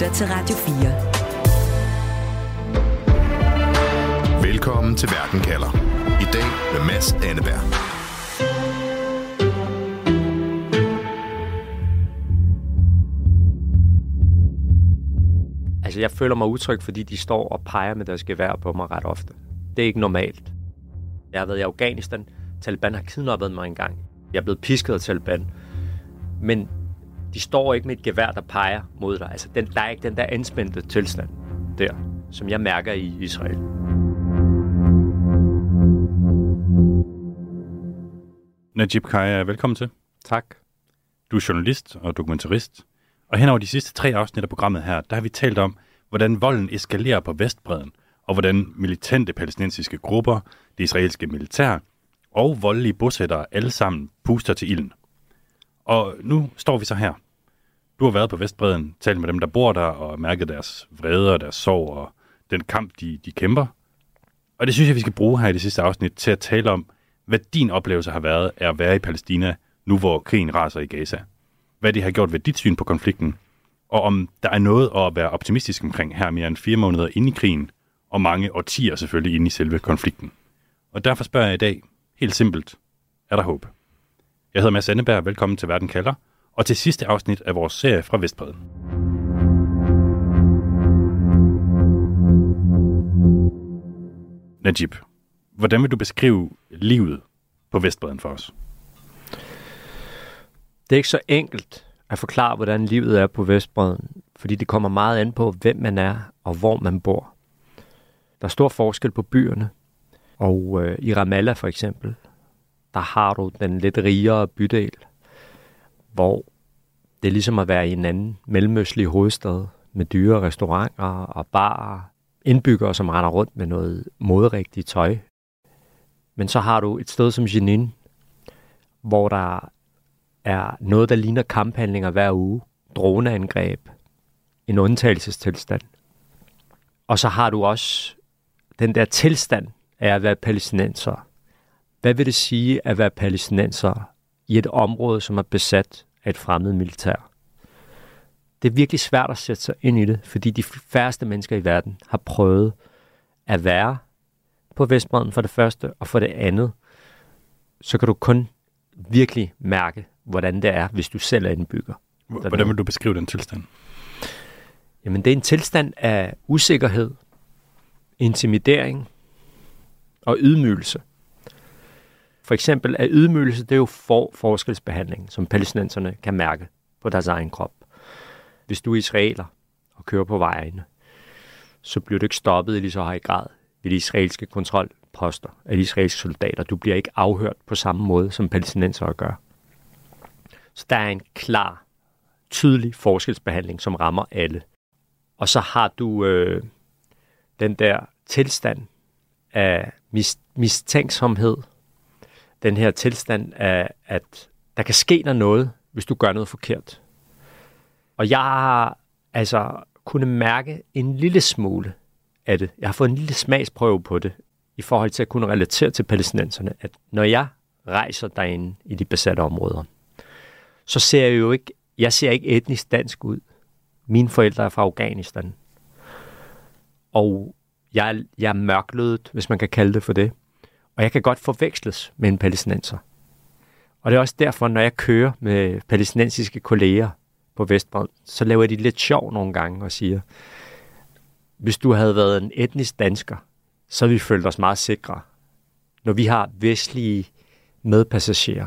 lytter til Radio 4. Velkommen til Verden kalder. I dag med Mads Anneberg. Altså, jeg føler mig utryg, fordi de står og peger med deres gevær på mig ret ofte. Det er ikke normalt. Jeg har været i Afghanistan. Taliban har kidnappet mig engang. Jeg er blevet pisket af Taliban. Men de står ikke med et gevær, der peger mod dig. Altså, den, der er ikke den der anspændte tilstand der, som jeg mærker i Israel. Najib Kaya, velkommen til. Tak. Du er journalist og dokumentarist. Og hen over de sidste tre afsnit af programmet her, der har vi talt om, hvordan volden eskalerer på Vestbreden, og hvordan militante palæstinensiske grupper, det israelske militær og voldelige bosættere alle sammen puster til ilden. Og nu står vi så her. Du har været på Vestbreden, talt med dem, der bor der, og mærket deres vrede og deres sorg og den kamp, de, de kæmper. Og det synes jeg, vi skal bruge her i det sidste afsnit til at tale om, hvad din oplevelse har været af at være i Palæstina, nu hvor krigen raser i Gaza. Hvad det har gjort ved dit syn på konflikten, og om der er noget at være optimistisk omkring her mere end fire måneder inde i krigen, og mange årtier selvfølgelig inde i selve konflikten. Og derfor spørger jeg i dag, helt simpelt, er der håb? Jeg hedder Mads Anneberg, velkommen til Verden kalder, og til sidste afsnit af vores serie fra Vestbreden. Najib, hvordan vil du beskrive livet på Vestbreden for os? Det er ikke så enkelt at forklare, hvordan livet er på Vestbreden, fordi det kommer meget an på, hvem man er og hvor man bor. Der er stor forskel på byerne, og øh, i Ramallah for eksempel, der har du den lidt rigere bydel, hvor det er ligesom at være i en anden mellemøstlig hovedstad med dyre restauranter og barer, indbyggere, som render rundt med noget moderigtigt tøj. Men så har du et sted som Jenin, hvor der er noget, der ligner kamphandlinger hver uge, droneangreb, en undtagelsestilstand. Og så har du også den der tilstand af at være palæstinenser. Hvad vil det sige at være palæstinenser i et område, som er besat af et fremmed militær? Det er virkelig svært at sætte sig ind i det, fordi de færreste mennesker i verden har prøvet at være på Vestbreden for det første, og for det andet, så kan du kun virkelig mærke, hvordan det er, hvis du selv er indbygger. Hvordan vil du beskrive den tilstand? Jamen, det er en tilstand af usikkerhed, intimidering og ydmygelse. For eksempel er ydmygelse, det er jo for forskelsbehandling, som palæstinenserne kan mærke på deres egen krop. Hvis du er israeler og kører på vejene, så bliver du ikke stoppet i lige så høj grad ved de israelske kontrolposter af de israelske soldater. Du bliver ikke afhørt på samme måde, som palæstinenser gør. Så der er en klar, tydelig forskelsbehandling, som rammer alle. Og så har du øh, den der tilstand af mis- mistænksomhed, den her tilstand af, at der kan ske dig noget, hvis du gør noget forkert. Og jeg har altså kunne mærke en lille smule af det. Jeg har fået en lille smagsprøve på det, i forhold til at kunne relatere til palæstinenserne, at når jeg rejser derinde i de besatte områder, så ser jeg jo ikke, jeg ser ikke etnisk dansk ud. Mine forældre er fra Afghanistan. Og jeg, jeg er mørklødet, hvis man kan kalde det for det. Og jeg kan godt forveksles med en palæstinenser. Og det er også derfor, når jeg kører med palæstinensiske kolleger på Vestbred, så laver de lidt sjov nogle gange og siger, hvis du havde været en etnisk dansker, så ville vi følt os meget sikre. Når vi har vestlige medpassagerer,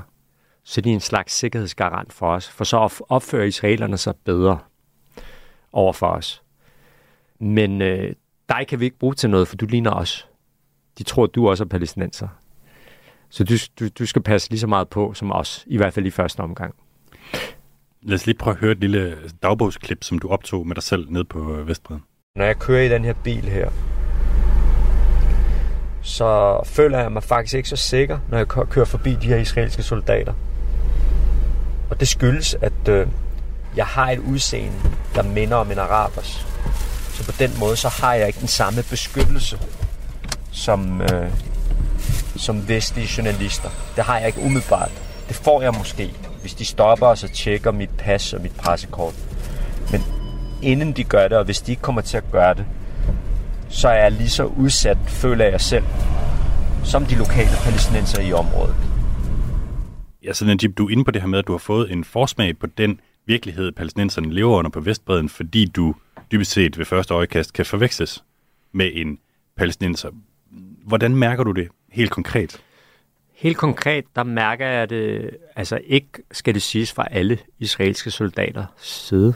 så er de en slags sikkerhedsgarant for os, for så opfører israelerne sig bedre over for os. Men øh, dig kan vi ikke bruge til noget, for du ligner os. De tror, at du også er palæstinenser. Så du, du, du skal passe lige så meget på som os, i hvert fald i første omgang. Lad os lige prøve at høre et lille dagbogsklip, som du optog med dig selv ned på øh, Vestbreden. Når jeg kører i den her bil her, så føler jeg mig faktisk ikke så sikker, når jeg kører forbi de her israelske soldater. Og det skyldes, at øh, jeg har et udseende, der minder om en arabers. Så på den måde, så har jeg ikke den samme beskyttelse som, øh, som vestlige journalister. Det har jeg ikke umiddelbart. Det får jeg måske, hvis de stopper os og tjekker mit pas og mit pressekort. Men inden de gør det, og hvis de ikke kommer til at gøre det, så er jeg lige så udsat, føler jeg selv, som de lokale palæstinenser i området. Ja, så Najib, du er inde på det her med, at du har fået en forsmag på den virkelighed, palæstinenserne lever under på Vestbreden, fordi du dybest set ved første øjekast kan forveksles med en palæstinenser. Hvordan mærker du det helt konkret? Helt konkret, der mærker jeg det, altså ikke skal det siges fra alle israelske soldater side.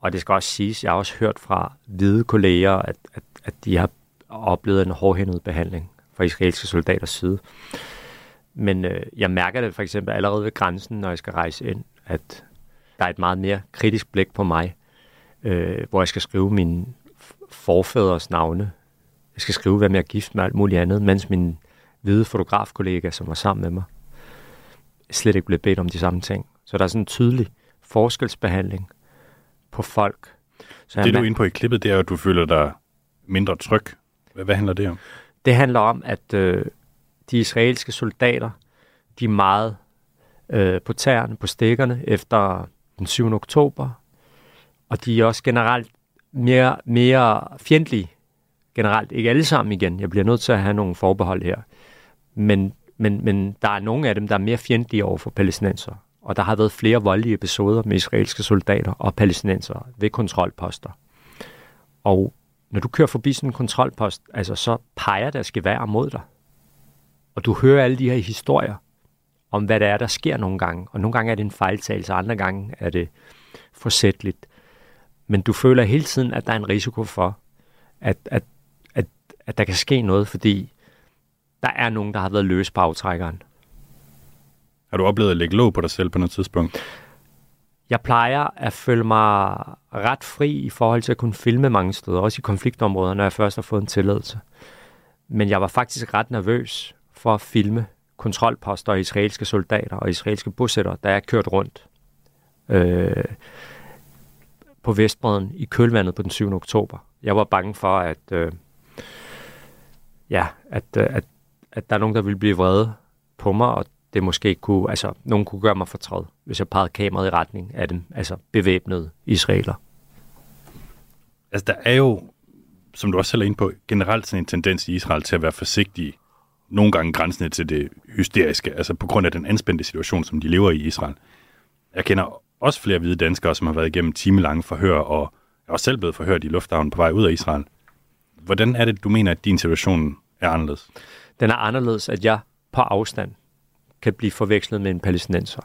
Og det skal også siges, jeg har også hørt fra hvide kolleger, at, at, at de har oplevet en hårdhændet behandling fra israelske soldaters side. Men øh, jeg mærker det for eksempel allerede ved grænsen, når jeg skal rejse ind, at der er et meget mere kritisk blik på mig, øh, hvor jeg skal skrive mine forfædres navne. Jeg skal skrive, hvem jeg er gift med alt muligt andet, mens min hvide fotografkollega, som var sammen med mig, slet ikke blev bedt om de samme ting. Så der er sådan en tydelig forskelsbehandling på folk. Så det, du er inde på i klippet, det er, at du føler dig mindre tryg. Hvad, hvad handler det om? Det handler om, at øh, de israelske soldater, de er meget øh, på tæerne, på stikkerne efter den 7. oktober, og de er også generelt mere, mere fjendtlige. Generelt, ikke alle sammen igen. Jeg bliver nødt til at have nogle forbehold her. Men, men, men der er nogle af dem, der er mere fjendtlige over for palæstinenser. Og der har været flere voldelige episoder med israelske soldater og palæstinenser ved kontrolposter. Og når du kører forbi sådan en kontrolpost, altså så peger deres gevær mod dig. Og du hører alle de her historier om, hvad der er, der sker nogle gange. Og nogle gange er det en fejltagelse, og andre gange er det forsætteligt. Men du føler hele tiden, at der er en risiko for, at, at, at, der kan ske noget, fordi der er nogen, der har været løs på aftrækkeren. Har du oplevet at lægge låg på dig selv på noget tidspunkt? Jeg plejer at føle mig ret fri i forhold til at kunne filme mange steder, også i konfliktområder, når jeg først har fået en tilladelse. Men jeg var faktisk ret nervøs for at filme kontrolposter af israelske soldater og israelske bosættere, da jeg kørte rundt øh, på Vestbreden i kølvandet på den 7. oktober. Jeg var bange for, at, øh, ja, at, øh, at, at der er nogen, der ville blive vrede på mig, og det måske kunne, altså, nogen kunne gøre mig fortræd, hvis jeg pegede kameraet i retning af dem, altså bevæbnede israeler. Altså, der er jo, som du også selv er inde på, generelt sådan en tendens i Israel til at være forsigtige, nogle gange grænsende til det hysteriske, altså på grund af den anspændte situation, som de lever i Israel. Jeg kender også flere hvide danskere, som har været igennem timelange forhør, og jeg er også selv blevet forhørt i lufthavnen på vej ud af Israel. Hvordan er det, du mener, at din situation er anderledes? Den er anderledes, at jeg på afstand kan blive forvekslet med en palæstinenser.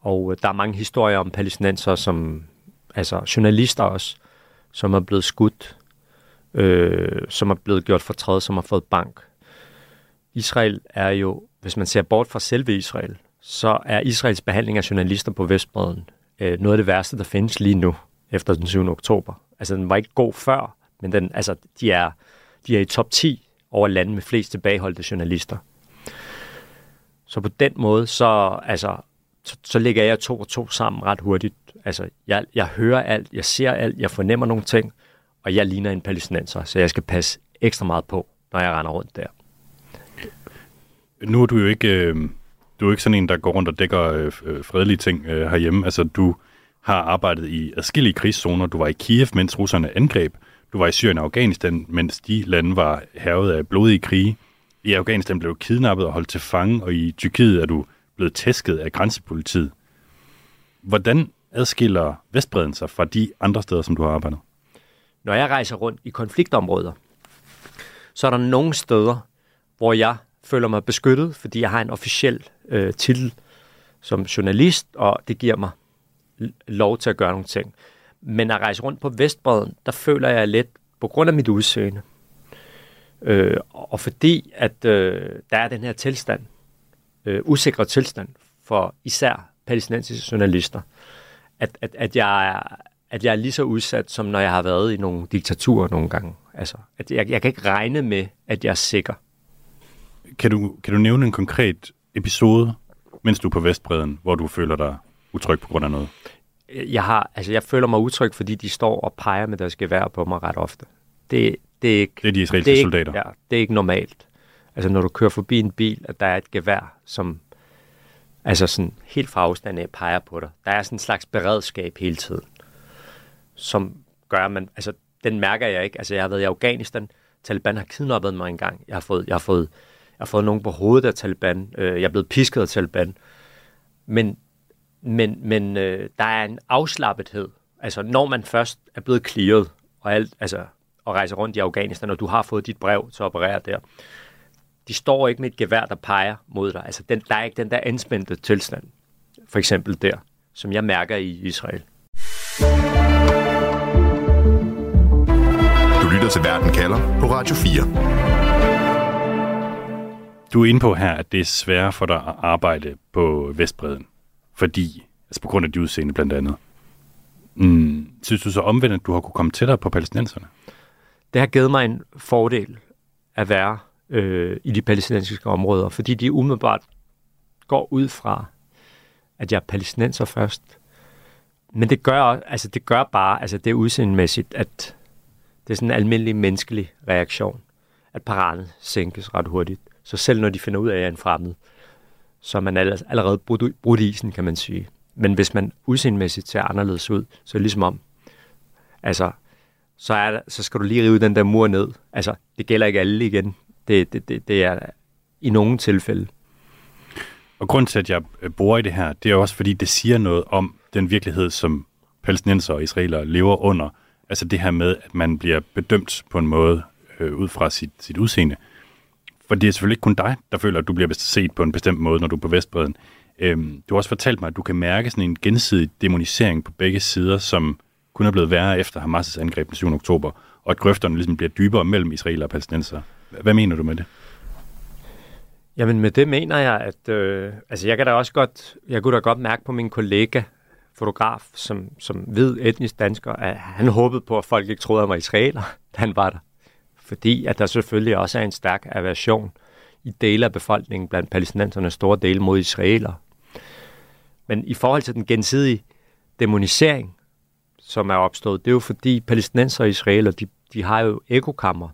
Og øh, der er mange historier om palæstinenser, som, altså journalister også, som er blevet skudt, øh, som er blevet gjort fortræd, som har fået bank. Israel er jo, hvis man ser bort fra selve Israel, så er Israels behandling af journalister på Vestbreden øh, noget af det værste, der findes lige nu, efter den 7. oktober. Altså, den var ikke god før, men den, altså, de, er, de er i top 10 over lande med flest tilbageholdte journalister. Så på den måde, så, altså, så, så lægger jeg to og to sammen ret hurtigt. Altså, jeg, jeg hører alt, jeg ser alt, jeg fornemmer nogle ting, og jeg ligner en palæstinenser, så jeg skal passe ekstra meget på, når jeg render rundt der. Nu er du jo ikke, øh, du er ikke sådan en, der går rundt og dækker øh, fredelige ting øh, herhjemme. Altså, du har arbejdet i adskillige krigszoner. Du var i Kiev, mens russerne angreb. Du var i Syrien og Afghanistan, mens de lande var hervet af blodige krige. I Afghanistan blev du kidnappet og holdt til fange, og i Tyrkiet er du blevet tæsket af grænsepolitiet. Hvordan adskiller Vestbreden sig fra de andre steder, som du har arbejdet? Når jeg rejser rundt i konfliktområder, så er der nogle steder, hvor jeg føler mig beskyttet, fordi jeg har en officiel øh, titel som journalist, og det giver mig lov til at gøre nogle ting. Men at rejse rundt på Vestbreden, der føler jeg lidt, på grund af mit udseende, øh, og fordi at øh, der er den her tilstand, øh, usikre tilstand for især palæstinensiske journalister, at, at, at, jeg er, at jeg er lige så udsat, som når jeg har været i nogle diktaturer nogle gange. Altså, at jeg, jeg kan ikke regne med, at jeg er sikker. Kan du, kan du nævne en konkret episode, mens du er på Vestbreden, hvor du føler dig utryg på grund af noget? Jeg, har, altså, jeg føler mig utryg, fordi de står og peger med deres gevær på mig ret ofte. Det, det er ikke... Det er de israelske det er soldater? Ikke, ja, det er ikke normalt. Altså, når du kører forbi en bil, at der er et gevær, som altså sådan helt fra afstand af peger på dig. Der er sådan en slags beredskab hele tiden. som gør, at man, altså den mærker jeg ikke. Altså jeg har været i Afghanistan, Taliban har kidnappet mig engang, jeg har fået, jeg har fået, jeg har fået nogen på hovedet af Taliban, øh, jeg er blevet pisket af Taliban, men, men, men øh, der er en afslappethed, altså når man først er blevet clearet, og, alt, altså, og rejser rundt i Afghanistan, og du har fået dit brev til at operere der, de står ikke med et gevær, der peger mod dig. Altså, den, der er ikke den der anspændte tilstand, for eksempel der, som jeg mærker i Israel. Du lytter til Verden kalder på Radio 4. Du er inde på her, at det er sværere for dig at arbejde på Vestbreden, fordi, altså på grund af de udseende blandt andet. Mm, synes du så omvendt, at du har kunne komme tættere på palæstinenserne? Det har givet mig en fordel at være øh, i de palæstinensiske områder, fordi de umiddelbart går ud fra, at jeg er palæstinenser først. Men det gør, altså det gør bare, altså det er udseendemæssigt, at det er sådan en almindelig menneskelig reaktion, at paranet sænkes ret hurtigt. Så selv når de finder ud af, at jeg er en fremmed, så er man allerede brudt, brudt isen, kan man sige. Men hvis man udseendemæssigt ser anderledes ud, så er det ligesom om, altså, så, er der, så skal du lige rive den der mur ned. Altså, det gælder ikke alle igen. Det, det, det, det er i nogle tilfælde. Og grund til, at jeg øh, bor i det her, det er også, fordi det siger noget om den virkelighed, som palæstinenser og israelere lever under. Altså det her med, at man bliver bedømt på en måde øh, ud fra sit, sit udseende. For det er selvfølgelig ikke kun dig, der føler, at du bliver set på en bestemt måde, når du er på Vestbreden. Øhm, du har også fortalt mig, at du kan mærke sådan en gensidig demonisering på begge sider, som kun er blevet værre efter Hamas' angreb den 7. oktober, og at grøfterne ligesom bliver dybere mellem israeler og palæstinenser. Hvad mener du med det? Jamen med det mener jeg, at øh, altså jeg kan da også godt, jeg kunne da godt mærke på min kollega, fotograf, som, som ved etnisk dansker, at han håbede på, at folk ikke troede, at han var israeler, da han var der. Fordi at der selvfølgelig også er en stærk aversion i dele af befolkningen blandt palæstinenserne, store dele mod israeler. Men i forhold til den gensidige demonisering, som er opstået, det er jo fordi palæstinenser og israeler, de, de har jo ekokammer.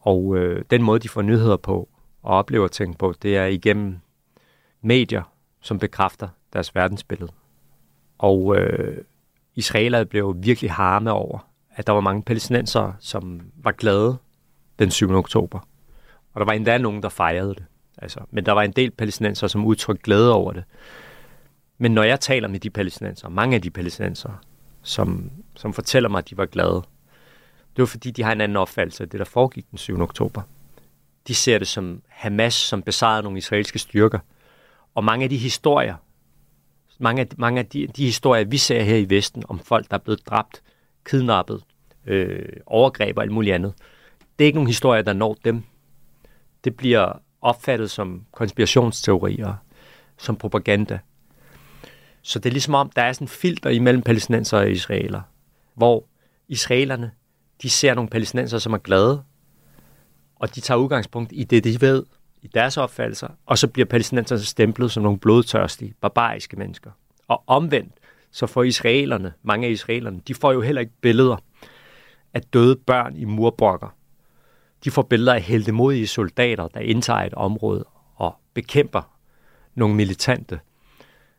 Og øh, den måde, de får nyheder på og oplever ting på, det er igennem medier, som bekræfter deres verdensbillede. Og øh, israelerne blev virkelig harme over, at der var mange palæstinensere, som var glade den 7. oktober. Og der var endda nogen, der fejrede det. Altså, men der var en del palæstinenser, som udtrykte glæde over det. Men når jeg taler med de palæstinenser, mange af de palæstinenser, som, som fortæller mig, at de var glade, det var fordi, de har en anden opfattelse af det, der foregik den 7. oktober. De ser det som Hamas, som besejrede nogle israelske styrker. Og mange af de historier, mange af, mange af de, de historier, vi ser her i Vesten, om folk, der er blevet dræbt, kidnappet, øh, overgreb og alt muligt andet, det er ikke nogen historie, der når dem. Det bliver opfattet som konspirationsteorier, som propaganda. Så det er ligesom om, der er sådan en filter imellem palæstinenser og israeler, hvor israelerne, de ser nogle palæstinenser, som er glade, og de tager udgangspunkt i det, de ved, i deres opfattelser, og så bliver palæstinenserne stemplet som nogle blodtørstige, barbariske mennesker. Og omvendt, så får israelerne, mange af israelerne, de får jo heller ikke billeder af døde børn i murbrokker. De får billeder af heldemodige soldater, der indtager et område og bekæmper nogle militante.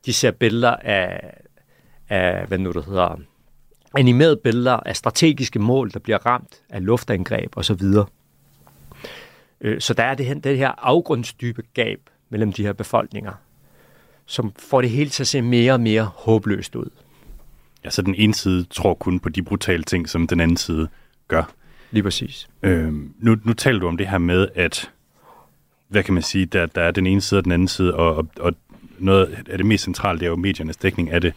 De ser billeder af, af hvad nu det hedder, animerede billeder af strategiske mål, der bliver ramt af luftangreb osv. Øh, så der er det her, det her afgrundsdybe gab mellem de her befolkninger, som får det hele til at se mere og mere håbløst ud. Ja, så den ene side tror kun på de brutale ting, som den anden side gør. Lige præcis. Øhm, nu, nu taler du om det her med, at hvad kan man sige, der, der er den ene side og den anden side, og, og, og noget af det mest centrale, det er jo mediernes dækning af det,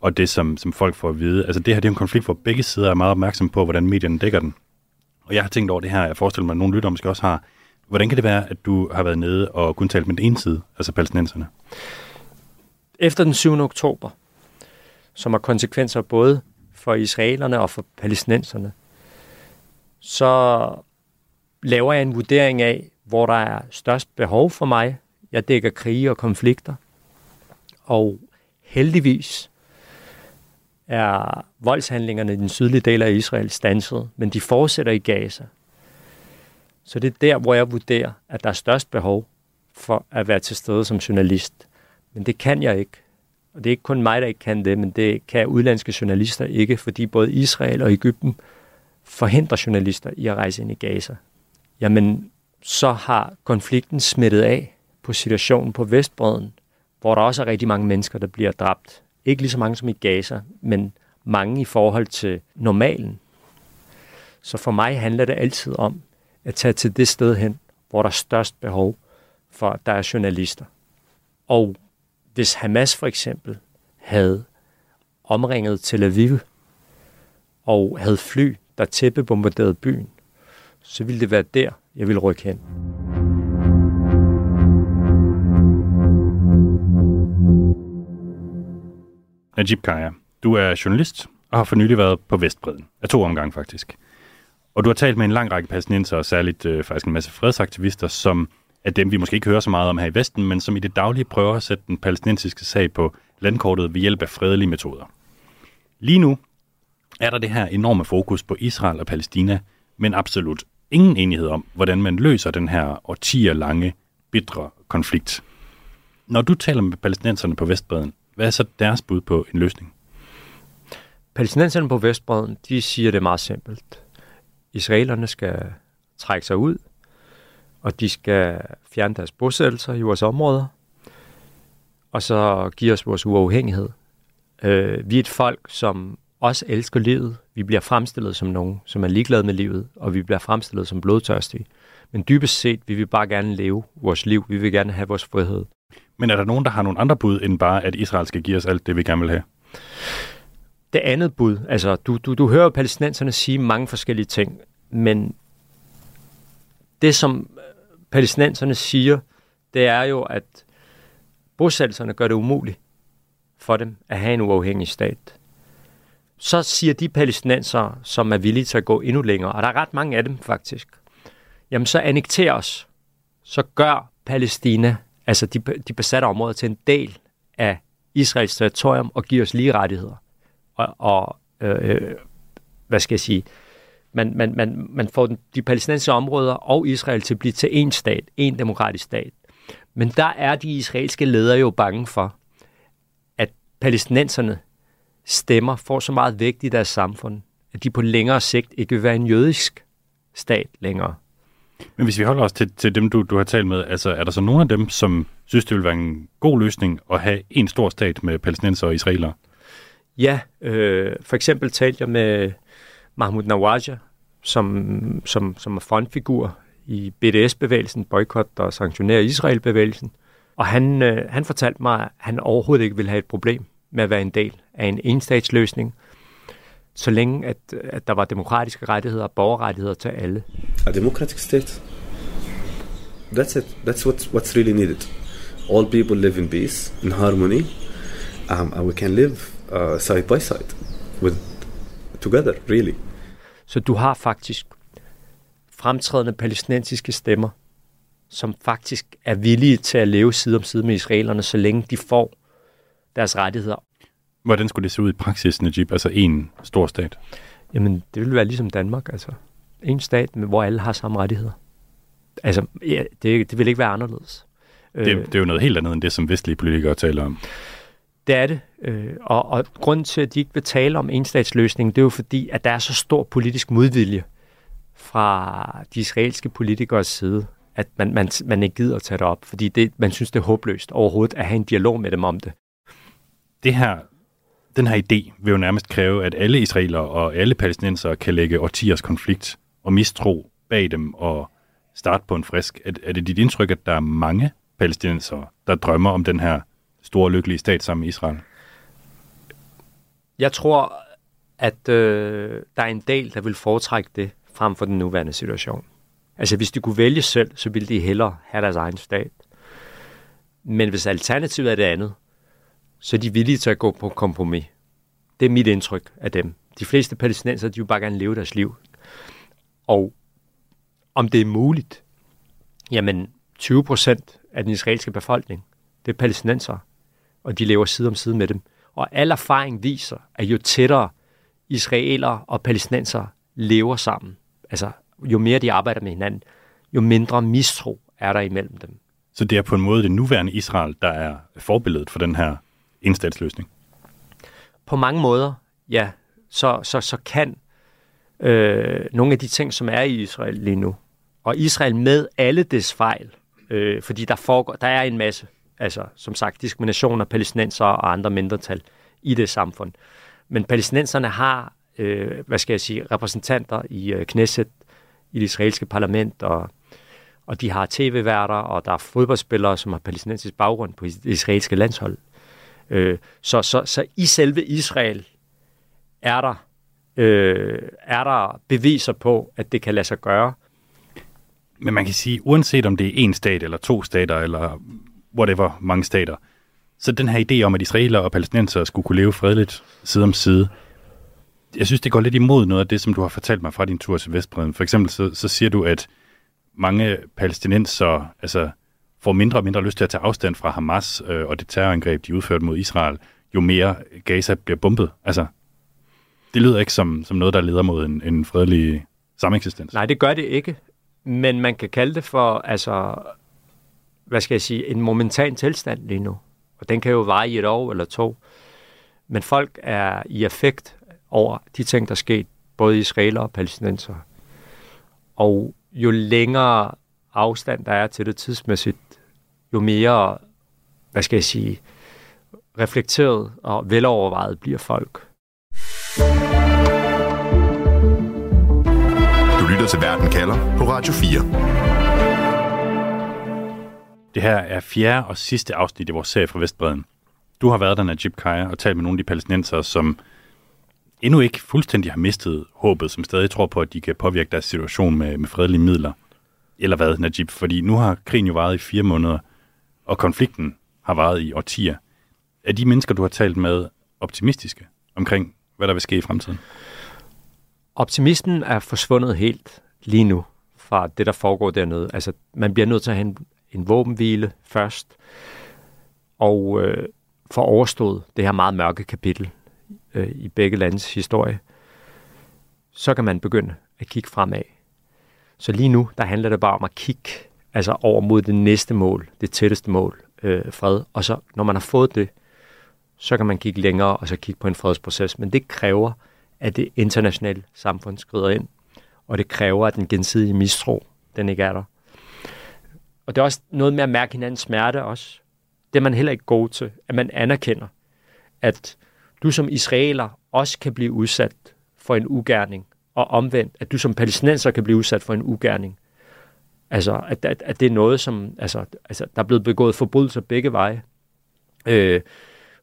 og det, som, som folk får at vide. Altså det her det er en konflikt, hvor begge sider er meget opmærksom på, hvordan medierne dækker den. Og jeg har tænkt over det her, jeg forestiller mig, at nogle lytter måske også har. Hvordan kan det være, at du har været nede og kun talt med den ene side, altså palæstinenserne? Efter den 7. oktober, som har konsekvenser både for israelerne og for palæstinenserne, så laver jeg en vurdering af, hvor der er størst behov for mig. Jeg dækker krige og konflikter. Og heldigvis er voldshandlingerne i den sydlige del af Israel stanset, men de fortsætter i Gaza. Så det er der, hvor jeg vurderer, at der er størst behov for at være til stede som journalist. Men det kan jeg ikke og det er ikke kun mig, der ikke kan det, men det kan udlandske journalister ikke, fordi både Israel og Ægypten forhindrer journalister i at rejse ind i Gaza. Jamen, så har konflikten smittet af på situationen på Vestbreden, hvor der også er rigtig mange mennesker, der bliver dræbt. Ikke lige så mange som i Gaza, men mange i forhold til normalen. Så for mig handler det altid om at tage til det sted hen, hvor der er størst behov for, at der er journalister. Og hvis Hamas for eksempel havde omringet Tel Aviv og havde fly, der tæppebombarderede byen, så ville det være der, jeg ville rykke hen. Najib Kaya, du er journalist og har for nylig været på Vestbreden. Af to omgange faktisk. Og du har talt med en lang række palæstinenser, og særligt øh, faktisk en masse fredsaktivister, som af dem, vi måske ikke hører så meget om her i Vesten, men som i det daglige prøver at sætte den palæstinensiske sag på landkortet ved hjælp af fredelige metoder. Lige nu er der det her enorme fokus på Israel og Palæstina, men absolut ingen enighed om, hvordan man løser den her årtier lange, bitre konflikt. Når du taler med palæstinenserne på Vestbreden, hvad er så deres bud på en løsning? Palæstinenserne på Vestbreden, de siger det meget simpelt. Israelerne skal trække sig ud, og de skal fjerne deres bosættelser i vores områder, og så give os vores uafhængighed. Øh, vi er et folk, som også elsker livet. Vi bliver fremstillet som nogen, som er ligeglade med livet, og vi bliver fremstillet som blodtørstige. Men dybest set vi vil bare gerne leve vores liv. Vi vil gerne have vores frihed. Men er der nogen, der har nogle andre bud, end bare, at Israel skal give os alt det, vi gerne vil have? Det andet bud, altså du, du, du hører palæstinenserne sige mange forskellige ting, men det, som palæstinenserne siger, det er jo, at bosættelserne gør det umuligt for dem at have en uafhængig stat. Så siger de palæstinenser, som er villige til at gå endnu længere, og der er ret mange af dem faktisk, jamen så annekter os, så gør Palæstina, altså de, de besatte områder, til en del af Israels territorium og giver os lige rettigheder. Og, og øh, øh hvad skal jeg sige, man, man, man, man får de palæstinensiske områder og Israel til at blive til en stat, en demokratisk stat. Men der er de israelske ledere jo bange for, at palæstinenserne stemmer får så meget vægt i deres samfund, at de på længere sigt ikke vil være en jødisk stat længere. Men hvis vi holder os til, til dem, du, du har talt med, altså er der så nogle af dem, som synes, det vil være en god løsning at have en stor stat med palæstinenser og israelere? Ja, øh, for eksempel talte jeg med Mahmoud Nawaja, som, som, som er frontfigur i BDS-bevægelsen, boykot og sanktionerer Israel-bevægelsen. Og han, øh, han fortalte mig, at han overhovedet ikke ville have et problem med at være en del af en enstatsløsning, så længe at, at der var demokratiske rettigheder og borgerrettigheder til alle. A democratic state. That's it. That's what, what's really needed. All people live in peace, in harmony, um, and we can live uh, side by side with together, really. Så du har faktisk fremtrædende palæstinensiske stemmer, som faktisk er villige til at leve side om side med israelerne, så længe de får deres rettigheder. Hvordan skulle det se ud i praksis, Najib? Altså en stor stat? Jamen, det ville være ligesom Danmark, altså. En stat, hvor alle har samme rettigheder. Altså, ja, det, det vil ikke være anderledes. Det, det er jo noget helt andet end det, som vestlige politikere taler om. Det er det. Øh, og, og grunden til, at de ikke vil tale om enstatsløsningen, det er jo fordi, at der er så stor politisk modvilje fra de israelske politikers side, at man, man, man ikke gider at tage det op, fordi det, man synes, det er håbløst overhovedet at have en dialog med dem om det. Det her, den her idé vil jo nærmest kræve, at alle israelere og alle palæstinenser kan lægge årtiers konflikt og mistro bag dem og starte på en frisk. Er, er det dit indtryk, at der er mange palæstinensere, der drømmer om den her store lykkelige stat sammen med Israel? Jeg tror, at øh, der er en del, der vil foretrække det frem for den nuværende situation. Altså hvis de kunne vælge selv, så ville de hellere have deres egen stat. Men hvis alternativet er det andet, så er de villige til at gå på kompromis. Det er mit indtryk af dem. De fleste palæstinenser, de vil bare gerne leve deres liv. Og om det er muligt, jamen 20 procent af den israelske befolkning, det er palæstinenser, og de lever side om side med dem. Og al erfaring viser, at jo tættere israelere og palæstinenser lever sammen, altså jo mere de arbejder med hinanden, jo mindre mistro er der imellem dem. Så det er på en måde det nuværende Israel, der er forbilledet for den her enstatsløsning? På mange måder, ja, så, så, så kan øh, nogle af de ting, som er i Israel lige nu, og Israel med alle dets fejl, øh, fordi der, foregår, der er en masse, altså som sagt, diskrimination af palæstinenser og andre mindretal i det samfund. Men palæstinenserne har, øh, hvad skal jeg sige, repræsentanter i øh, Knesset, i det israelske parlament, og, og de har tv-værter, og der er fodboldspillere, som har palæstinensisk baggrund på det israelske landshold. Øh, så, så, så i selve Israel er der, øh, er der beviser på, at det kan lade sig gøre. Men man kan sige, uanset om det er en stat eller to stater, eller whatever, mange stater, så den her idé om, at israeler og palæstinenser skulle kunne leve fredeligt side om side, jeg synes, det går lidt imod noget af det, som du har fortalt mig fra din tur til Vestbreden. For eksempel så, så siger du, at mange palæstinenser altså, får mindre og mindre lyst til at tage afstand fra Hamas øh, og det terrorangreb, de udførte mod Israel, jo mere Gaza bliver bombet. Altså, det lyder ikke som, som noget, der leder mod en, en fredelig sameksistens. Nej, det gør det ikke. Men man kan kalde det for, altså, hvad skal jeg sige, en momentan tilstand lige nu. Og den kan jo vare i et år eller to. Men folk er i effekt over de ting, der er sket, både israeler og palæstinenser. Og jo længere afstand der er til det tidsmæssigt, jo mere, hvad skal jeg sige, reflekteret og velovervejet bliver folk. Du lytter til Verden kalder på Radio 4. Det her er fjerde og sidste afsnit i vores serie fra Vestbreden. Du har været der, Najib Kaya, og talt med nogle af de palæstinenser, som endnu ikke fuldstændig har mistet håbet, som stadig tror på, at de kan påvirke deres situation med, med fredelige midler. Eller hvad, Najib? Fordi nu har krigen jo varet i fire måneder, og konflikten har varet i årtier. Er de mennesker, du har talt med, optimistiske omkring, hvad der vil ske i fremtiden? Optimismen er forsvundet helt lige nu fra det, der foregår dernede. Altså, man bliver nødt til at have en, en våbenhvile først, og øh, får overstået det her meget mørke kapitel øh, i begge landes historie. Så kan man begynde at kigge fremad. Så lige nu, der handler det bare om at kigge altså over mod det næste mål, det tætteste mål, øh, fred. Og så, når man har fået det, så kan man kigge længere og så kigge på en fredsproces. Men det kræver, at det internationale samfund skrider ind, og det kræver, at den gensidige mistro, den ikke er der. Og det er også noget med at mærke hinandens smerte også. Det er man heller ikke god til, at man anerkender, at du som israeler også kan blive udsat for en ugerning, og omvendt, at du som palæstinenser kan blive udsat for en ugerning. Altså, at, at, at det er noget, som, altså, altså, der er blevet begået forbrydelser begge veje. Øh,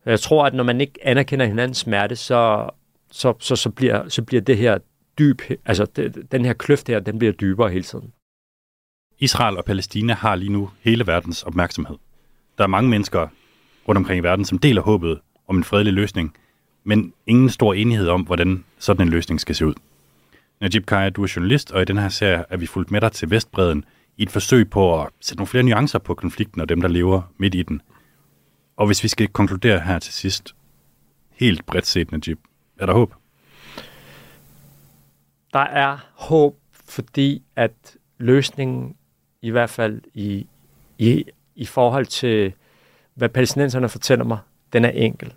jeg tror, at når man ikke anerkender hinandens smerte, så, så, så, så, bliver, så bliver det her dyb, altså det, den her kløft her, den bliver dybere hele tiden. Israel og Palæstina har lige nu hele verdens opmærksomhed. Der er mange mennesker rundt omkring i verden, som deler håbet om en fredelig løsning, men ingen stor enighed om, hvordan sådan en løsning skal se ud. Najib Kaya, du er journalist, og i den her serie er vi fulgt med dig til Vestbreden i et forsøg på at sætte nogle flere nuancer på konflikten og dem, der lever midt i den. Og hvis vi skal konkludere her til sidst, helt bredt set, Najib, er der håb? Der er håb, fordi at løsningen, i hvert fald i, i, i forhold til, hvad palæstinenserne fortæller mig, den er enkel.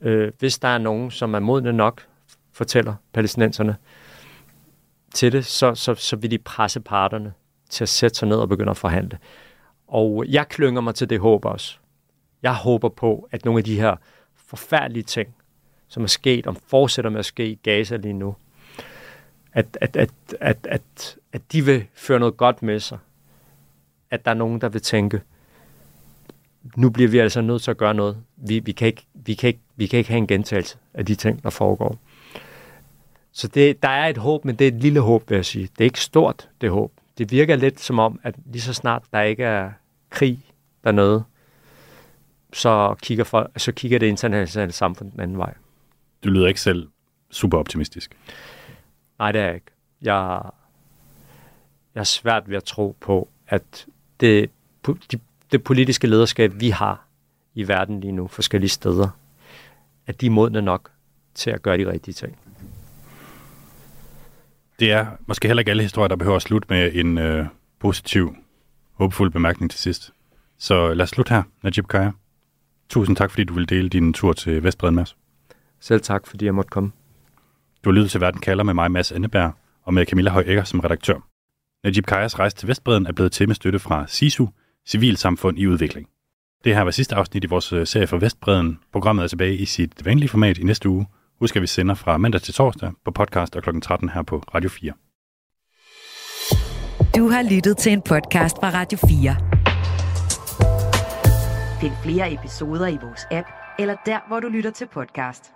Øh, hvis der er nogen, som er modne nok, fortæller palæstinenserne til det, så, så, så vil de presse parterne til at sætte sig ned og begynde at forhandle. Og jeg klynger mig til det håb også. Jeg håber på, at nogle af de her forfærdelige ting, som er sket, og fortsætter med at ske i Gaza lige nu, at, at, at, at, at, at de vil føre noget godt med sig. At der er nogen, der vil tænke, nu bliver vi altså nødt til at gøre noget. Vi, vi, kan, ikke, vi, kan, ikke, vi kan ikke have en gentagelse af de ting, der foregår. Så det, der er et håb, men det er et lille håb, vil jeg sige. Det er ikke stort, det håb. Det virker lidt som om, at lige så snart der ikke er krig dernede, så kigger, folk, så kigger det internationale samfund den anden vej. Du lyder ikke selv super optimistisk. Nej, det er jeg ikke. Jeg, jeg er svært ved at tro på, at det, de, det politiske lederskab, vi har i verden lige nu, forskellige steder, at de er modne nok til at gøre de rigtige ting. Det er måske heller ikke alle historier, der behøver at slutte med en øh, positiv, håbefuld bemærkning til sidst. Så lad os slutte her, Najib Kaya. Tusind tak, fordi du vil dele din tur til Vestbreden med os. Selv tak, fordi jeg måtte komme. Du har lyttet til Verden kalder med mig, Mads Anneberg, og med Camilla Høj som redaktør. Najib Kajas rejse til Vestbreden er blevet til med støtte fra SISU, Civilsamfund i Udvikling. Det her var sidste afsnit i vores øh, serie for Vestbreden. Programmet er tilbage i sit vanlige format i næste uge. Husk, at vi sender fra mandag til torsdag på podcast og kl. 13 her på Radio 4. Du har lyttet til en podcast fra Radio 4. Find flere episoder i vores app, eller der, hvor du lytter til podcast.